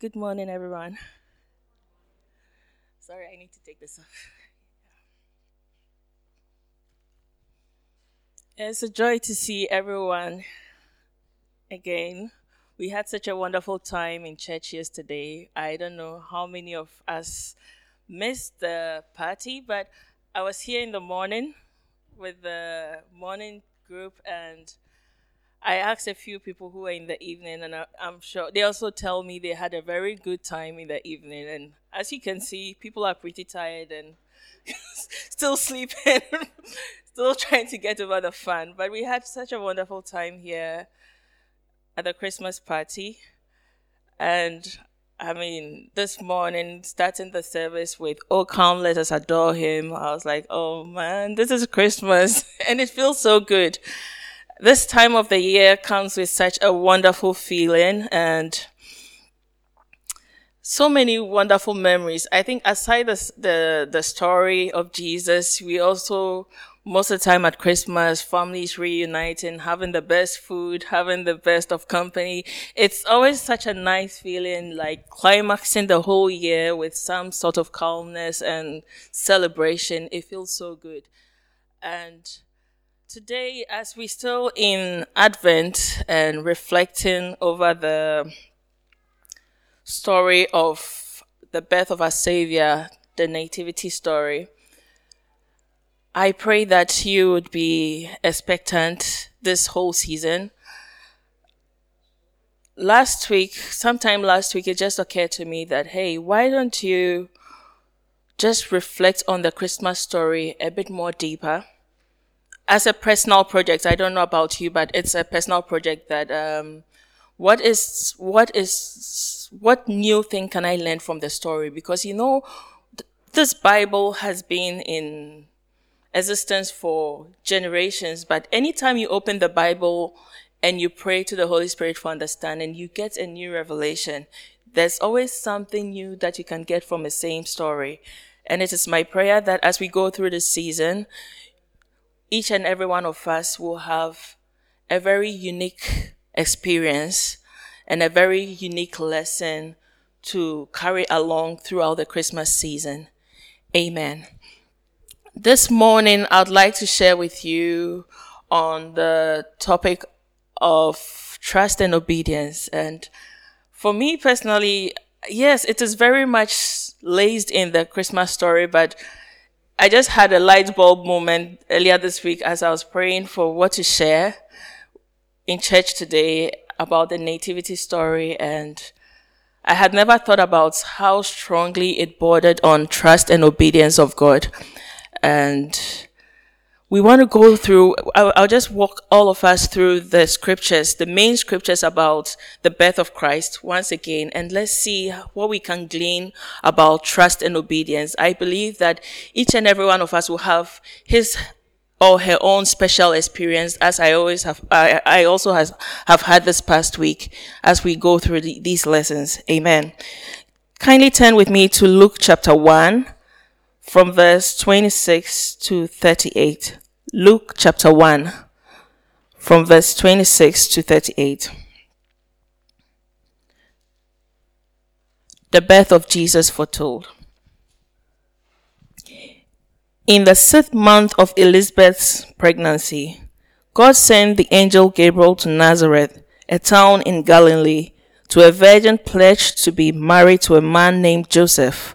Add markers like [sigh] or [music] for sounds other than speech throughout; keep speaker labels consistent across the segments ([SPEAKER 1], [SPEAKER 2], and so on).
[SPEAKER 1] Good morning, everyone. Sorry, I need to take this off. It's a joy to see everyone again. We had such a wonderful time in church yesterday. I don't know how many of us missed the party, but I was here in the morning with the morning group and I asked a few people who were in the evening, and I, am sure they also tell me they had a very good time in the evening. And as you can see, people are pretty tired and [laughs] still sleeping, [laughs] still trying to get over the fun. But we had such a wonderful time here at the Christmas party. And I mean, this morning, starting the service with, Oh, come, let us adore him. I was like, Oh man, this is Christmas. [laughs] And it feels so good this time of the year comes with such a wonderful feeling and so many wonderful memories. I think aside the, the, the story of Jesus, we also most of the time at Christmas, families reuniting, having the best food, having the best of company. It's always such a nice feeling, like climaxing the whole year with some sort of calmness and celebration. It feels so good. And Today, as we still in Advent and reflecting over the story of the birth of our Savior, the Nativity story, I pray that you would be expectant this whole season. Last week, sometime last week, it just occurred to me that, hey, why don't you just reflect on the Christmas story a bit more deeper? As a personal project, I don't know about you, but it's a personal project that, um, what is, what is, what new thing can I learn from the story? Because, you know, th- this Bible has been in existence for generations, but anytime you open the Bible and you pray to the Holy Spirit for understanding, you get a new revelation. There's always something new that you can get from the same story. And it is my prayer that as we go through this season, each and every one of us will have a very unique experience and a very unique lesson to carry along throughout the Christmas season. Amen. This morning, I'd like to share with you on the topic of trust and obedience. And for me personally, yes, it is very much laced in the Christmas story, but I just had a light bulb moment earlier this week as I was praying for what to share in church today about the nativity story and I had never thought about how strongly it bordered on trust and obedience of God. And we want to go through, I'll, I'll, just walk all of us through the scriptures, the main scriptures about the birth of Christ once again, and let's see what we can glean about trust and obedience. I believe that each and every one of us will have his or her own special experience, as I always have, I, I also has, have had this past week as we go through the, these lessons. Amen. Kindly turn with me to Luke chapter 1 from verse 26 to 38. Luke chapter 1, from verse 26 to 38. The birth of Jesus foretold. In the sixth month of Elizabeth's pregnancy, God sent the angel Gabriel to Nazareth, a town in Galilee, to a virgin pledged to be married to a man named Joseph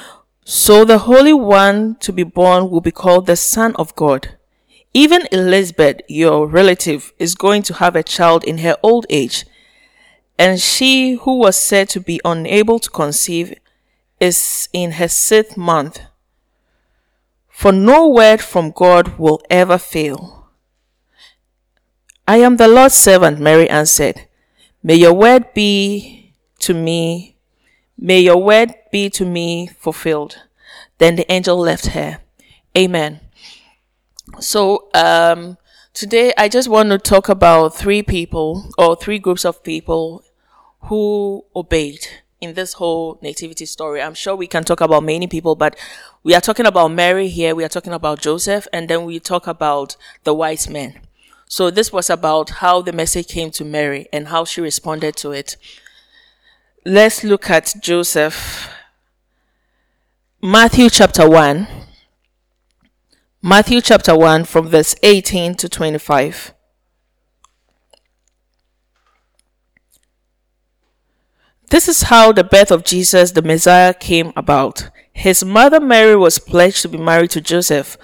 [SPEAKER 1] So the Holy One to be born will be called the Son of God. Even Elizabeth, your relative, is going to have a child in her old age, and she who was said to be unable to conceive is in her sixth month. For no word from God will ever fail. I am the Lord's servant, Mary answered. May your word be to me, may your word be to me fulfilled. Then the angel left her. Amen. So, um, today I just want to talk about three people or three groups of people who obeyed in this whole nativity story. I'm sure we can talk about many people, but we are talking about Mary here, we are talking about Joseph, and then we talk about the wise men. So this was about how the message came to Mary and how she responded to it. Let's look at Joseph. Matthew chapter 1. Matthew chapter 1 from verse 18 to 25. This is how the birth of Jesus the Messiah came about. His mother Mary was pledged to be married to Joseph,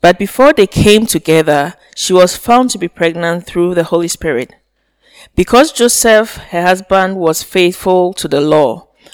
[SPEAKER 1] but before they came together, she was found to be pregnant through the Holy Spirit. Because Joseph, her husband, was faithful to the law,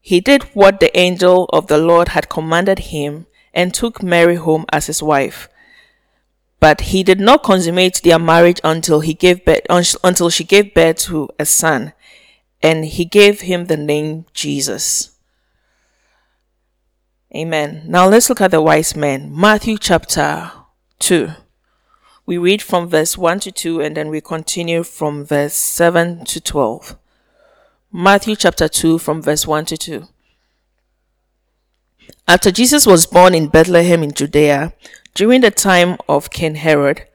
[SPEAKER 1] he did what the angel of the Lord had commanded him and took Mary home as his wife. But he did not consummate their marriage until he gave birth, until she gave birth to a son and he gave him the name Jesus. Amen. Now let's look at the wise men. Matthew chapter 2. We read from verse 1 to 2 and then we continue from verse 7 to 12. Matthew chapter 2 from verse 1 to 2. After Jesus was born in Bethlehem in Judea, during the time of King Herod,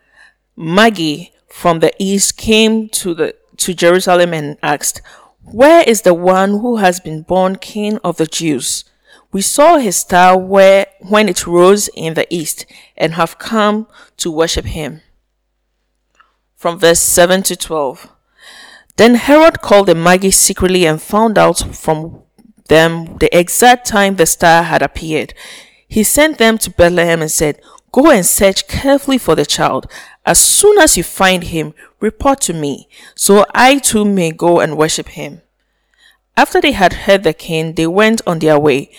[SPEAKER 1] Magi from the east came to the to Jerusalem and asked, where is the one who has been born King of the Jews? We saw his star where, when it rose in the east and have come to worship him. From verse 7 to 12. Then Herod called the Magi secretly and found out from them the exact time the star had appeared. He sent them to Bethlehem and said, Go and search carefully for the child. As soon as you find him, report to me, so I too may go and worship him. After they had heard the king, they went on their way,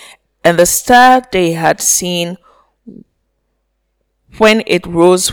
[SPEAKER 1] and the star they had seen when it rose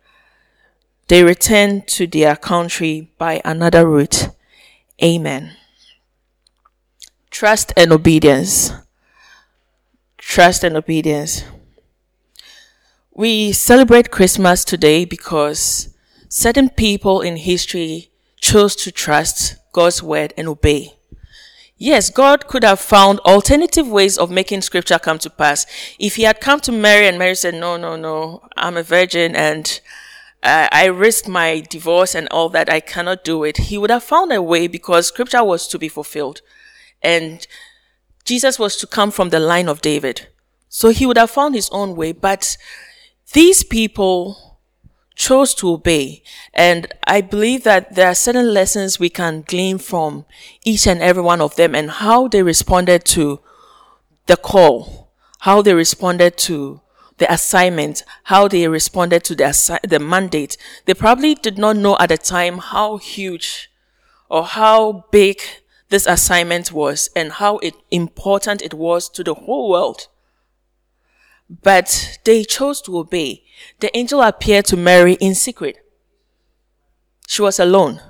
[SPEAKER 1] they returned to their country by another route. Amen. Trust and obedience. Trust and obedience. We celebrate Christmas today because certain people in history chose to trust God's word and obey. Yes, God could have found alternative ways of making scripture come to pass. If he had come to Mary and Mary said, no, no, no, I'm a virgin and uh, I risked my divorce and all that, I cannot do it. He would have found a way because scripture was to be fulfilled. And Jesus was to come from the line of David. So he would have found his own way. But these people chose to obey. And I believe that there are certain lessons we can glean from each and every one of them and how they responded to the call, how they responded to the assignment, how they responded to the, assi- the mandate. They probably did not know at the time how huge or how big this assignment was and how it, important it was to the whole world. But they chose to obey. The angel appeared to Mary in secret. She was alone.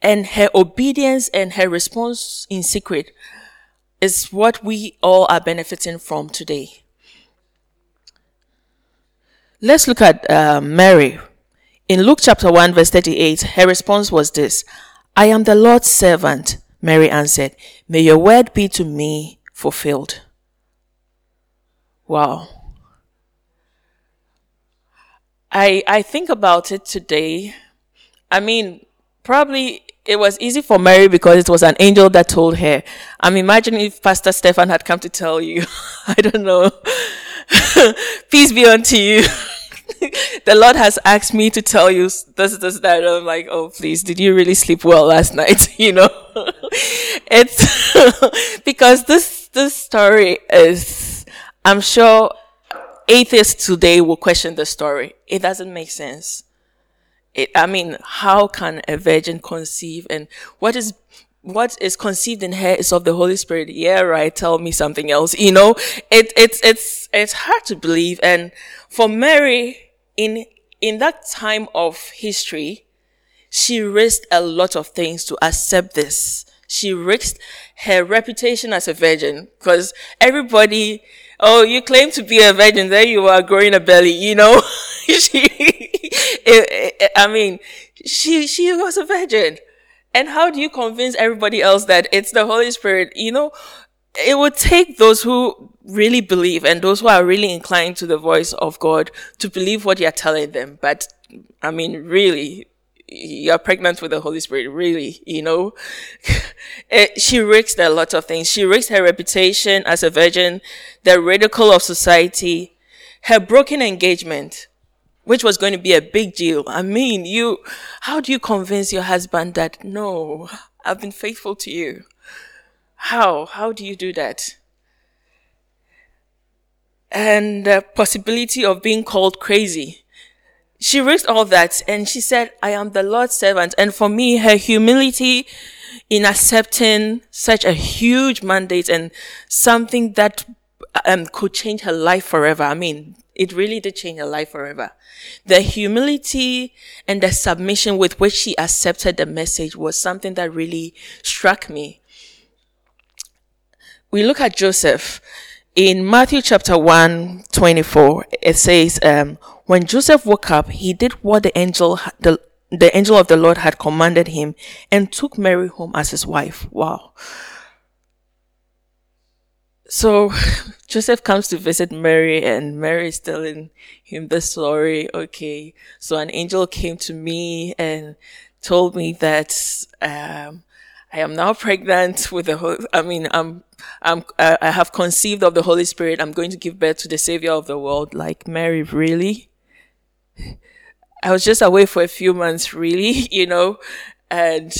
[SPEAKER 1] And her obedience and her response in secret is what we all are benefiting from today. Let's look at uh, Mary. In Luke chapter 1, verse 38, her response was this I am the Lord's servant, Mary answered. May your word be to me fulfilled. Wow. I I think about it today. I mean, probably it was easy for Mary because it was an angel that told her. I'm imagining if Pastor Stefan had come to tell you. [laughs] I don't know. [laughs] Peace be unto you. [laughs] the Lord has asked me to tell you this, this, that. I'm like, oh, please, did you really sleep well last night? You know, it's because this, this story is, I'm sure atheists today will question the story. It doesn't make sense. It, I mean, how can a virgin conceive and what is what is conceived in her is of the Holy Spirit. Yeah, right. Tell me something else. You know, it, it's, it's, it's hard to believe. And for Mary, in, in that time of history, she risked a lot of things to accept this. She risked her reputation as a virgin because everybody, oh, you claim to be a virgin, there you are growing a belly, you know? [laughs] she, it, it, I mean, she, she was a virgin. And how do you convince everybody else that it's the Holy Spirit? You know, it would take those who really believe and those who are really inclined to the voice of God to believe what you're telling them. But I mean, really, you're pregnant with the Holy Spirit, really, you know. it, [laughs] eh, she risked a lot of things. She risked her reputation as a virgin, the ridicule of society, her broken engagement, which was going to be a big deal. I mean, you, how do you convince your husband that, no, I've been faithful to you? How? How do you do that? And the possibility of being called crazy. She risked all that and she said, I am the Lord's servant. And for me, her humility in accepting such a huge mandate and something that um, could change her life forever. I mean, it really did change her life forever. The humility and the submission with which she accepted the message was something that really struck me. We look at Joseph. In Matthew chapter 1, 24, it says, um, when Joseph woke up, he did what the angel, the, the angel of the Lord had commanded him and took Mary home as his wife. Wow. So [laughs] Joseph comes to visit Mary and Mary is telling him the story. Okay. So an angel came to me and told me that, um, I am now pregnant with the whole, I mean, I'm, I'm, I have conceived of the Holy Spirit. I'm going to give birth to the Savior of the world. Like Mary, really? I was just away for a few months, really, [laughs] you know, and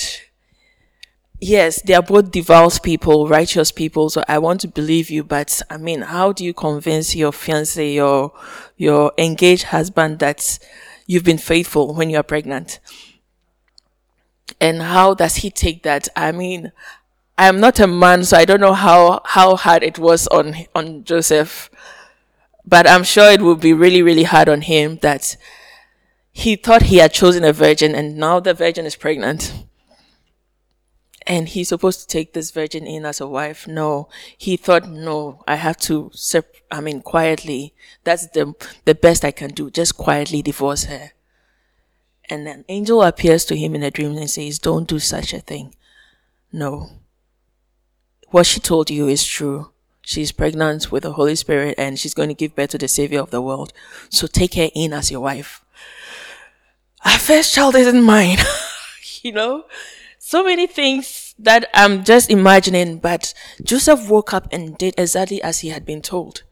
[SPEAKER 1] yes, they are both devout people, righteous people. So I want to believe you, but I mean, how do you convince your fiance, your, your engaged husband that you've been faithful when you are pregnant? And how does he take that? I mean, I am not a man, so I don't know how, how hard it was on, on Joseph, but I'm sure it would be really, really hard on him that he thought he had chosen a virgin and now the virgin is pregnant and he's supposed to take this virgin in as a wife. No, he thought, no, I have to, sep- I mean, quietly. That's the, the best I can do. Just quietly divorce her. And an angel appears to him in a dream and says, don't do such a thing. No. What she told you is true. She's pregnant with the Holy Spirit and she's going to give birth to the Savior of the world. So take her in as your wife. Our first child isn't mine. [laughs] you know? So many things that I'm just imagining, but Joseph woke up and did exactly as he had been told.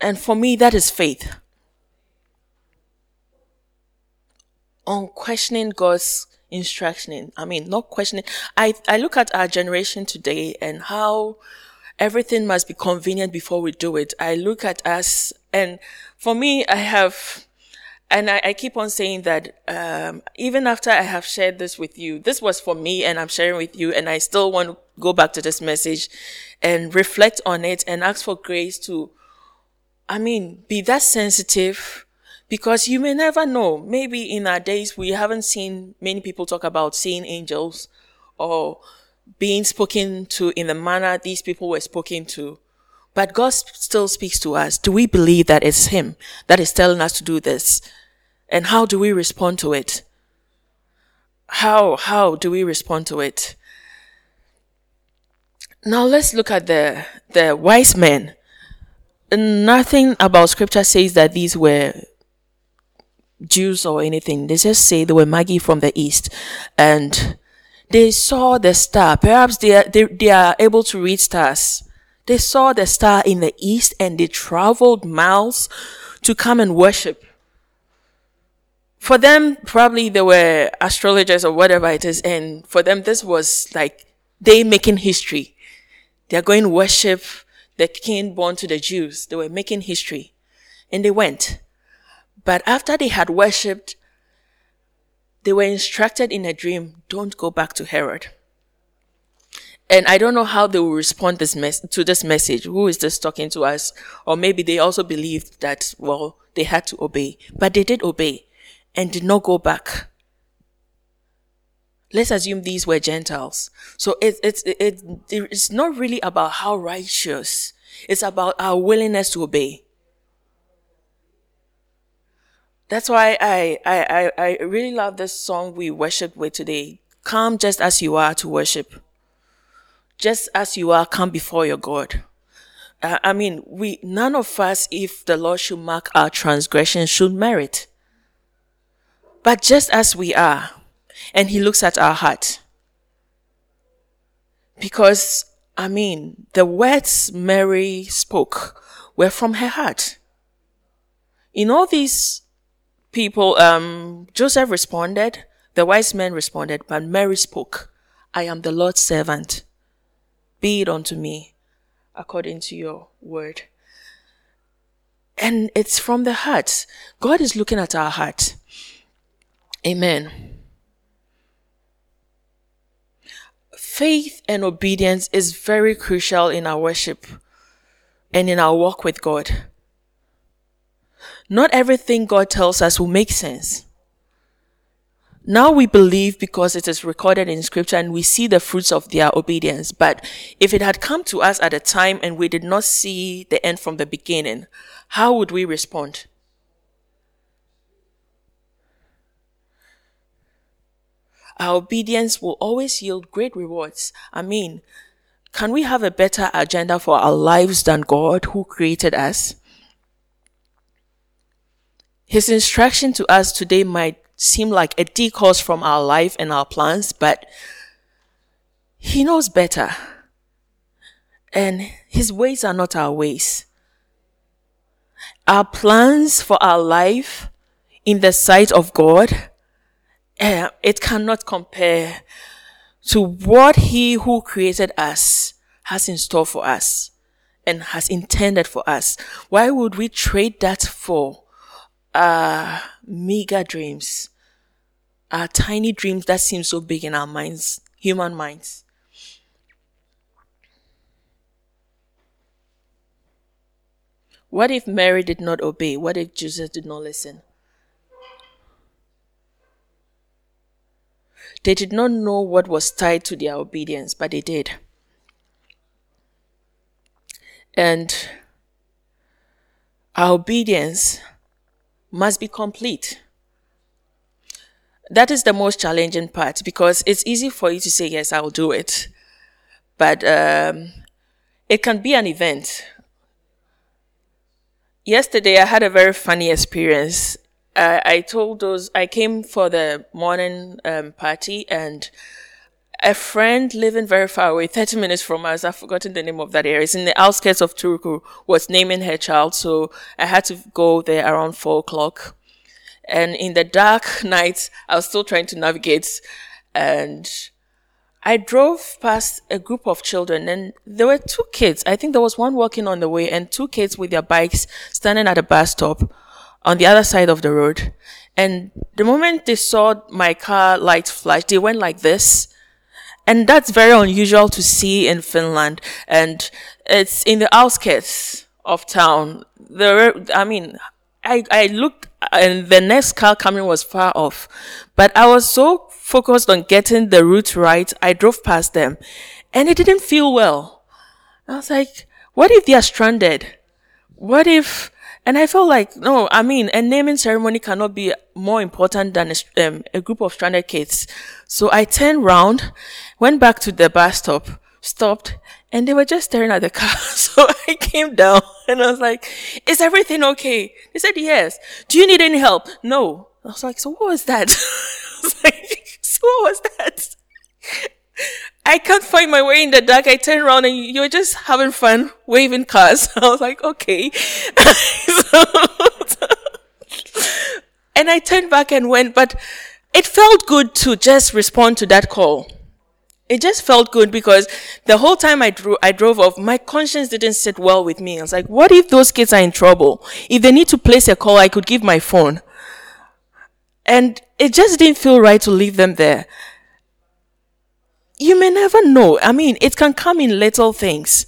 [SPEAKER 1] And for me, that is faith. on questioning God's instruction. I mean, not questioning. I, I look at our generation today and how everything must be convenient before we do it. I look at us and for me, I have, and I, I keep on saying that, um, even after I have shared this with you, this was for me and I'm sharing with you and I still want to go back to this message and reflect on it and ask for grace to, I mean, be that sensitive because you may never know. Maybe in our days, we haven't seen many people talk about seeing angels or being spoken to in the manner these people were spoken to. But God still speaks to us. Do we believe that it's Him that is telling us to do this? And how do we respond to it? How, how do we respond to it? Now let's look at the, the wise men. Nothing about scripture says that these were Jews or anything. They just say they were Magi from the east and they saw the star. Perhaps they are, they, they are able to read stars. They saw the star in the east and they traveled miles to come and worship. For them, probably they were astrologers or whatever it is. And for them, this was like they making history. They're going to worship the king born to the Jews. They were making history and they went. But after they had worshipped, they were instructed in a dream, don't go back to Herod. And I don't know how they will respond this mes- to this message. Who is this talking to us? Or maybe they also believed that, well, they had to obey. But they did obey and did not go back. Let's assume these were Gentiles. So it, it, it, it's not really about how righteous. It's about our willingness to obey. That's why I, I, I, I really love this song we worship with today. Come just as you are to worship. Just as you are, come before your God. Uh, I mean, we, none of us, if the Lord should mark our transgression, should merit. But just as we are, and He looks at our heart. Because, I mean, the words Mary spoke were from her heart. In all these people, um, Joseph responded, the wise men responded, but Mary spoke, I am the Lord's servant. Be it unto me according to your word. And it's from the heart. God is looking at our heart. Amen. Faith and obedience is very crucial in our worship and in our walk with God. Not everything God tells us will make sense. Now we believe because it is recorded in scripture and we see the fruits of their obedience. But if it had come to us at a time and we did not see the end from the beginning, how would we respond? Our obedience will always yield great rewards. I mean, can we have a better agenda for our lives than God who created us? His instruction to us today might seem like a decourse from our life and our plans, but He knows better. And His ways are not our ways. Our plans for our life in the sight of God, uh, it cannot compare to what He who created us has in store for us and has intended for us. Why would we trade that for uh, mega dreams, our tiny dreams that seem so big in our minds, human minds. What if Mary did not obey? What if Jesus did not listen? They did not know what was tied to their obedience, but they did. And our obedience must be complete. That is the most challenging part because it's easy for you to say, yes, I'll do it. But um, it can be an event. Yesterday, I had a very funny experience. Uh, I told those, I came for the morning um, party and a friend living very far away, 30 minutes from us, I've forgotten the name of that area. It's in the outskirts of Turku, was naming her child. So I had to go there around four o'clock. And in the dark [laughs] night, I was still trying to navigate and I drove past a group of children and there were two kids. I think there was one walking on the way and two kids with their bikes standing at a bus stop on the other side of the road. And the moment they saw my car lights flash, they went like this. And that's very unusual to see in Finland. And it's in the outskirts of town. There, I mean, I, I looked and the next car coming was far off, but I was so focused on getting the route right. I drove past them and it didn't feel well. I was like, what if they are stranded? What if, and I felt like, no, I mean, a naming ceremony cannot be more important than a, um, a group of stranded kids. So I turned round, went back to the bus stop, stopped, and they were just staring at the car. [laughs] So I came down and I was like, is everything okay? They said, yes. Do you need any help? No. I was like, so what was that? [laughs] I was like, so what was that? [laughs] I can't find my way in the dark. I turn around and you were just having fun waving cars. I was like, okay. and I turned back and went, but it felt good to just respond to that call it just felt good because the whole time I, drew, I drove off, my conscience didn't sit well with me. I was like, what if those kids are in trouble? If they need to place a call, I could give my phone. And it just didn't feel right to leave them there. You may never know. I mean, it can come in little things.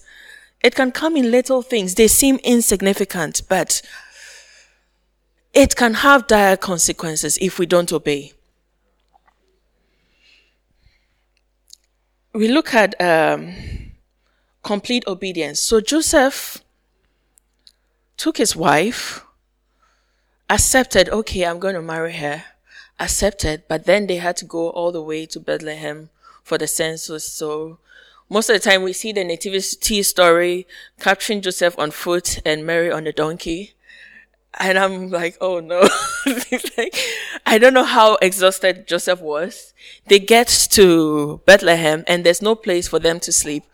[SPEAKER 1] It can come in little things. They seem insignificant, but it can have dire consequences if we don't obey. We look at um, complete obedience. So Joseph took his wife, accepted, okay, I'm going to marry her, accepted, but then they had to go all the way to Bethlehem for the census. So most of the time we see the nativity story capturing Joseph on foot and Mary on a donkey. And I'm like, oh no. [laughs] like, I don't know how exhausted Joseph was. They get to Bethlehem and there's no place for them to sleep.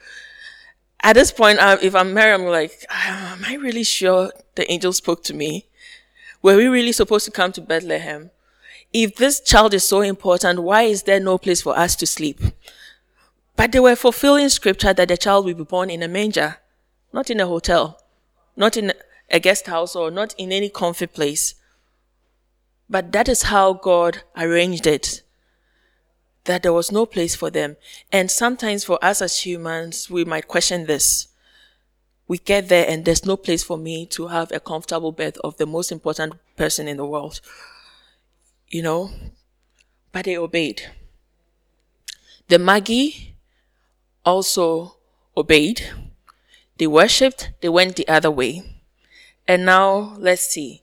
[SPEAKER 1] At this point, uh, if I'm married, I'm like, ah, am I really sure the angel spoke to me? Were we really supposed to come to Bethlehem? If this child is so important, why is there no place for us to sleep? But they were fulfilling scripture that the child will be born in a manger, not in a hotel, not in a guest house or not in any comfy place. But that is how God arranged it. That there was no place for them. And sometimes for us as humans, we might question this. We get there and there's no place for me to have a comfortable bed of the most important person in the world. You know? But they obeyed. The Magi also obeyed. They worshipped, they went the other way. And now let's see.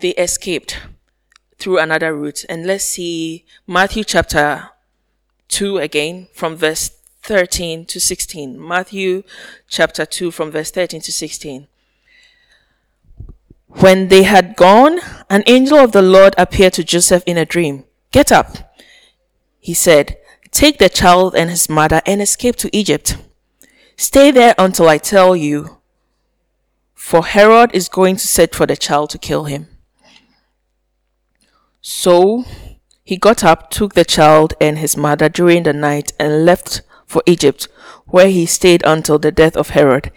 [SPEAKER 1] They escaped through another route. And let's see Matthew chapter 2 again from verse 13 to 16. Matthew chapter 2 from verse 13 to 16. When they had gone, an angel of the Lord appeared to Joseph in a dream. Get up, he said. Take the child and his mother and escape to Egypt. Stay there until I tell you for Herod is going to set for the child to kill him. So he got up, took the child and his mother during the night, and left for Egypt, where he stayed until the death of Herod.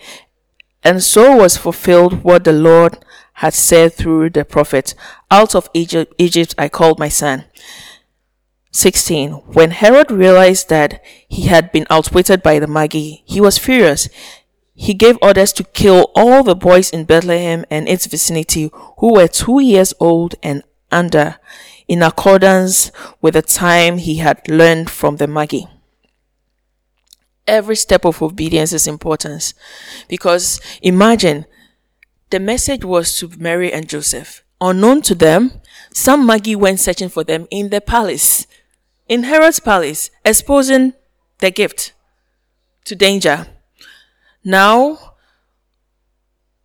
[SPEAKER 1] And so was fulfilled what the Lord had said through the prophet Out of Egypt, Egypt I called my son. 16. When Herod realized that he had been outwitted by the Magi, he was furious he gave orders to kill all the boys in Bethlehem and its vicinity who were two years old and under, in accordance with the time he had learned from the Magi. Every step of obedience is important because imagine the message was to Mary and Joseph. Unknown to them, some Magi went searching for them in the palace, in Herod's palace, exposing the gift to danger. Now,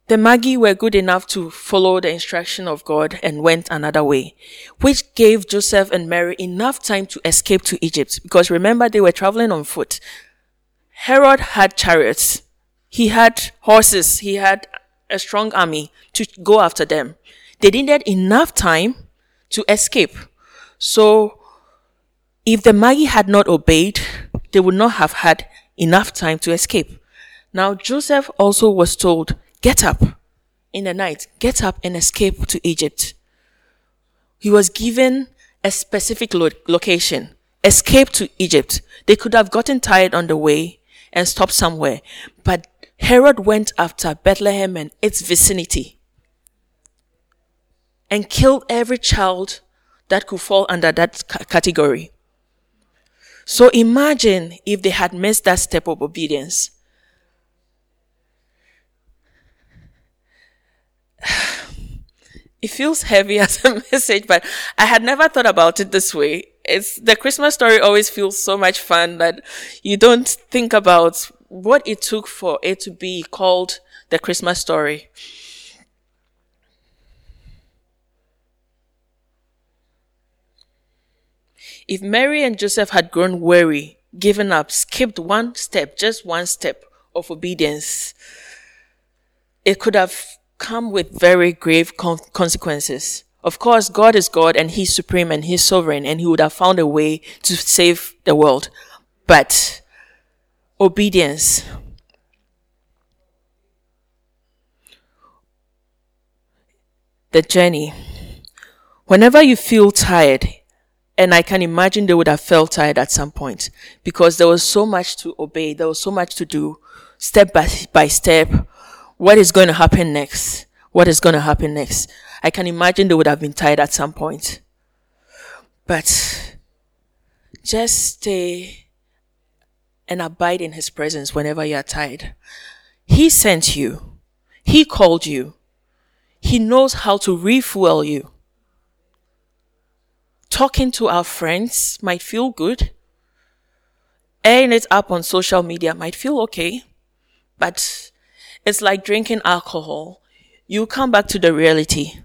[SPEAKER 1] the Magi were good enough to follow the instruction of God and went another way, which gave Joseph and Mary enough time to escape to Egypt. Because remember, they were traveling on foot. Herod had chariots. He had horses. He had a strong army to go after them. They needed enough time to escape. So if the Magi had not obeyed, they would not have had enough time to escape. Now Joseph also was told, get up in the night, get up and escape to Egypt. He was given a specific lo- location, escape to Egypt. They could have gotten tired on the way and stopped somewhere, but Herod went after Bethlehem and its vicinity and killed every child that could fall under that c- category. So imagine if they had missed that step of obedience. It feels heavy [laughs] as a message, but I had never thought about it this way. It's the Christmas story always feels so much fun that you don't think about what it took for it to be called the Christmas story. If Mary and Joseph had grown weary, given up, skipped one step, just one step of obedience, it could have come with very grave consequences. Of course, God is God and He's supreme and He's sovereign and He would have found a way to save the world. But obedience. The journey. Whenever you feel tired, and I can imagine they would have felt tired at some point because there was so much to obey, there was so much to do, step by, by step. What is going to happen next? What is going to happen next? I can imagine they would have been tired at some point. But just stay and abide in his presence whenever you are tired. He sent you. He called you. He knows how to refuel you talking to our friends might feel good. Airing it up on social media might feel okay. But it's like drinking alcohol. You come back to the reality.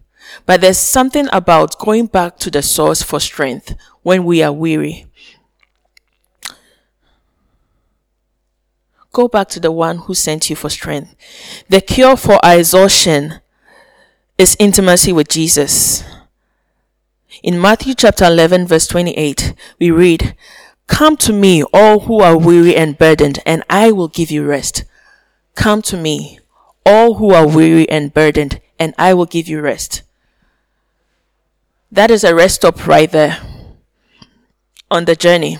[SPEAKER 1] But there's something about going back to the source for strength when we are weary. Go back to the one who sent you for strength. The cure for our exhaustion is intimacy with Jesus. In Matthew chapter 11 verse 28, we read, Come to me, all who are weary and burdened, and I will give you rest. Come to me, all who are weary and burdened, and I will give you rest. That is a rest stop right there on the journey.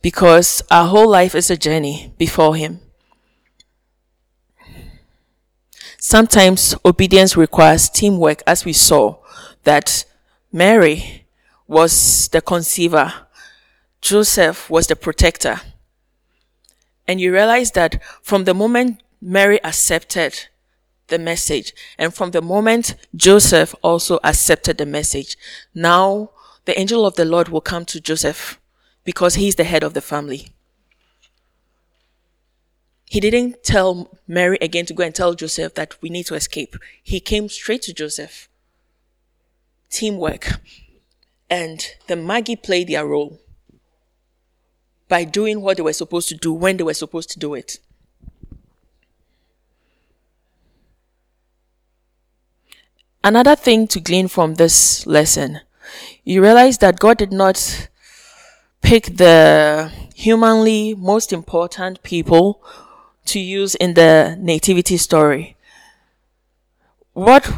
[SPEAKER 1] Because our whole life is a journey before Him. Sometimes obedience requires teamwork, as we saw that Mary was the conceiver, Joseph was the protector. And you realize that from the moment Mary accepted the message, and from the moment Joseph also accepted the message, now the angel of the Lord will come to Joseph because he's the head of the family. He didn't tell Mary again to go and tell Joseph that we need to escape. He came straight to Joseph teamwork. And the Magi played their role by doing what they were supposed to do when they were supposed to do it. Another thing to glean from this lesson, you realize that God did not pick the humanly most important people to use in the nativity story. What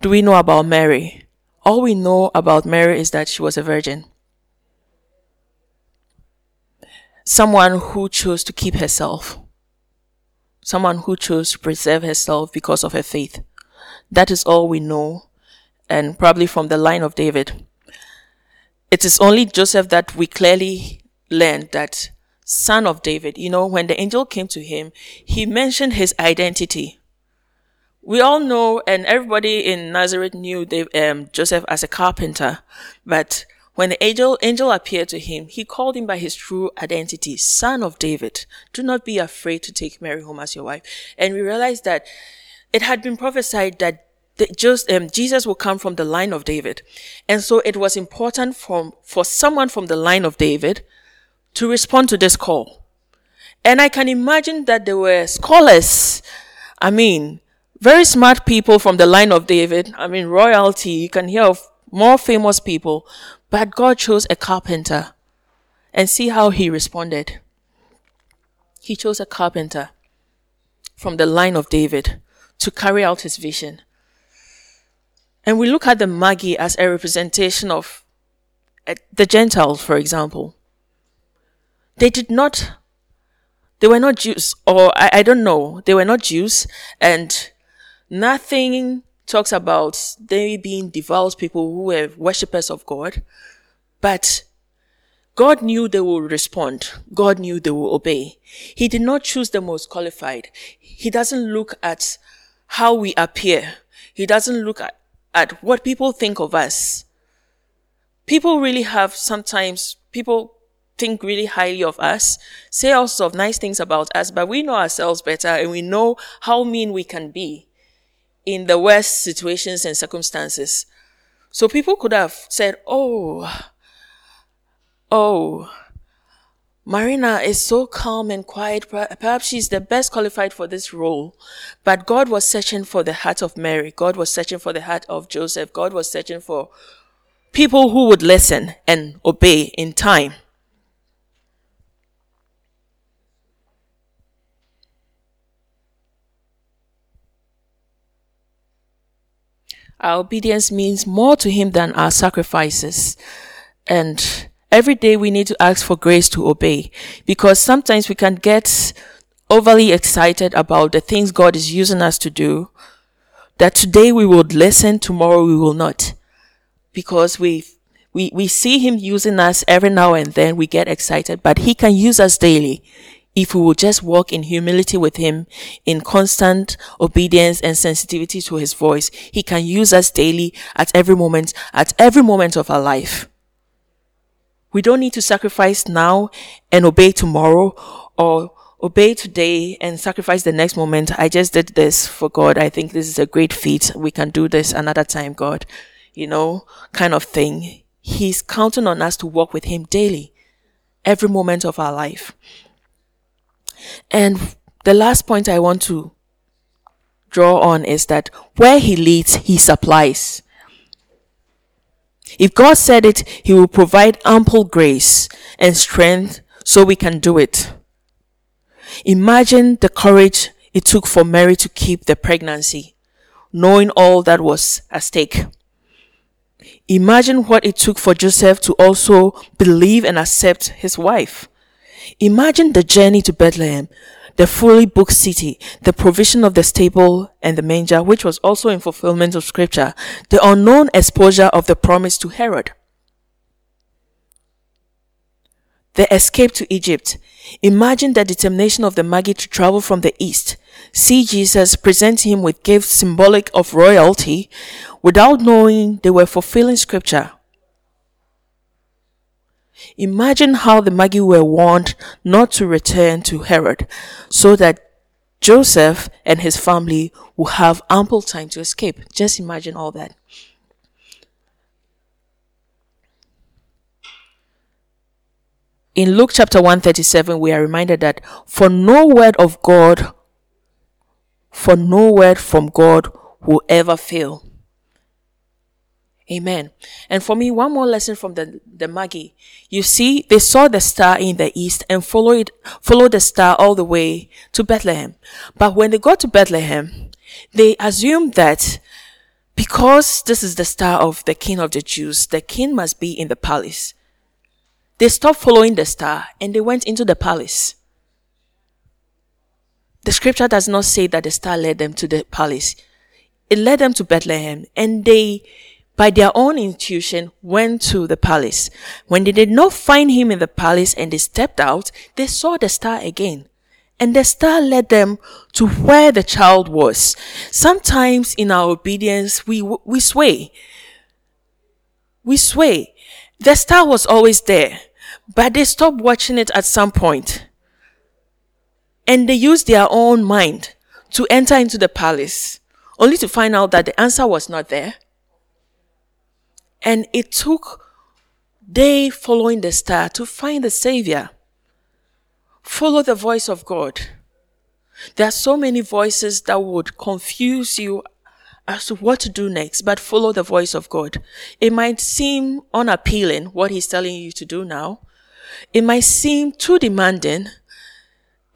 [SPEAKER 1] do we know about Mary? All we know about Mary is that she was a virgin. Someone who chose to keep herself. Someone who chose to preserve herself because of her faith. That is all we know, and probably from the line of David. It is only Joseph that we clearly learned that son of David. You know, when the angel came to him, he mentioned his identity we all know, and everybody in Nazareth knew um, Joseph as a carpenter, but when the angel, angel appeared to him, he called him by his true identity, son of David. Do not be afraid to take Mary home as your wife. And we realized that it had been prophesied that just um, Jesus will come from the line of David, and so it was important for for someone from the line of David to respond to this call. And I can imagine that there were scholars. I mean, very smart people from the line of David. I mean, royalty. You can hear of more famous people, but God chose a carpenter. And see how he responded. He chose a carpenter from the line of David to carry out his vision. And we look at the Magi as a representation of uh, the Gentiles, for example. They did not, they were not Jews, or I, I don't know, they were not Jews, and nothing talks about they being devout people who were worshippers of God, but God knew they will respond. God knew they will obey. He did not choose the most qualified. He doesn't look at how we appear. He doesn't look at, at what people think of us. People really have sometimes, people think really highly of us, say all sorts of nice things about us, but we know ourselves better and we know how mean we can be in the worst situations and circumstances. So people could have said, Oh, oh, Marina is so calm and quiet. Perhaps she's the best qualified for this role. But God was searching for the heart of Mary. God was searching for the heart of Joseph. God was searching for people who would listen and obey in time. Our obedience means more to Him than our sacrifices. And every day we need to ask for grace to obey because sometimes we can get overly excited about the things God is using us to do that today we would listen, tomorrow we will not. Because we we, we see him using us every now and then, we get excited, but he can use us daily if we will just walk in humility with him, in constant obedience and sensitivity to his voice, he can use us daily at every moment, at every moment of our life. We don't need to sacrifice now and obey tomorrow or obey today and sacrifice the next moment. I just did this for God. I think this is a great feat. We can do this another time, God. You know, kind of thing. He's counting on us to walk with him daily, every moment of our life. And the last point I want to draw on is that where he leads, he supplies. If God said it, he will provide ample grace and strength so we can do it. Imagine the courage it took for Mary to keep the pregnancy, knowing all that was at stake. Imagine what it took for Joseph to also believe and accept his wife. Imagine the journey to Bethlehem, the fully booked city, the provision of the stable and the manger, which was also in fulfillment of scripture, the unknown exposure of the promise to Herod, the escape to Egypt. Imagine the determination of the Magi to travel from the east, see Jesus, present him with gifts symbolic of royalty, without knowing they were fulfilling scripture. Imagine how the Magi were warned not to return to Herod so that Joseph and his family will have ample time to escape. Just imagine all that. In Luke chapter 137, we are reminded that for no word of God, for no word from God will ever fail. Amen. And for me, one more lesson from the, the Magi. You see, they saw the star in the east and followed, followed the star all the way to Bethlehem. But when they got to Bethlehem, they assumed that because this is the star of the king of the Jews, the king must be in the palace. They stopped following the star and they went into the palace. The scripture does not say that the star led them to the palace. It led them to Bethlehem and they by their own intuition went to the palace. When they did not find him in the palace and they stepped out, they saw the star again. And the star led them to where the child was. Sometimes in our obedience, we, we sway. We sway. The star was always there, but they stopped watching it at some point. And they used their own mind to enter into the palace, only to find out that the answer was not there and it took they following the star to find the Savior. Follow the voice of God. There are so many voices that would confuse you as to what to do next, but follow the voice of God. It might seem unappealing what He's telling you to do now. It might seem too demanding.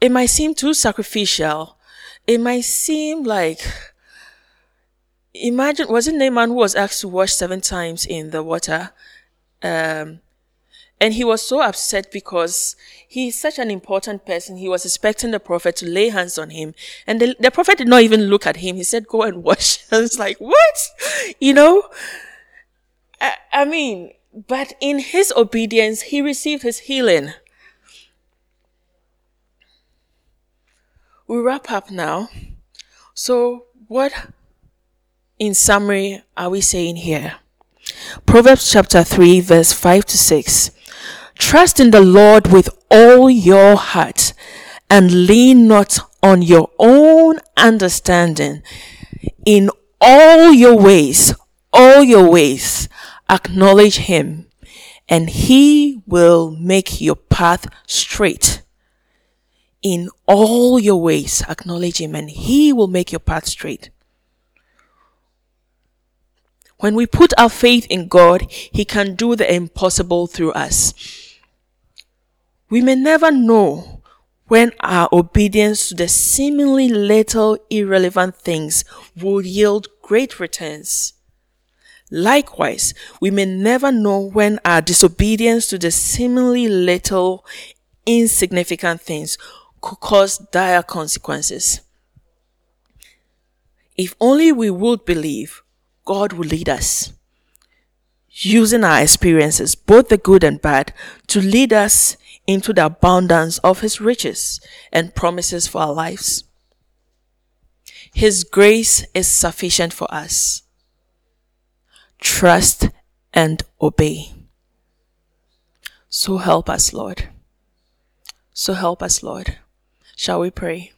[SPEAKER 1] It might seem too sacrificial. It might seem like, imagine, was it Naaman who was asked to wash seven times in the water? Um, and he was so upset because he's such an important person. He was expecting the prophet to lay hands on him. And the, the prophet did not even look at him. He said, go and [laughs] wash. I was like, what? You know? I, I mean, but in his obedience, he received his healing. We wrap up now. So what, in summary, are we saying here? Proverbs chapter 3 verse 5 to 6. Trust in the Lord with all your heart and lean not on your own understanding. In all your ways, all your ways, acknowledge him and he will make your path straight. In all your ways, acknowledge him and he will make your path straight. When we put our faith in God, he can do the impossible through us. We may never know when our obedience to the seemingly little irrelevant things will yield great returns. Likewise, we may never know when our disobedience to the seemingly little insignificant things could cause dire consequences. If only we would believe, God will lead us, using our experiences, both the good and bad, to lead us into the abundance of His riches and promises for our lives. His grace is sufficient for us. Trust and obey. So help us, Lord. So help us, Lord. Shall we pray?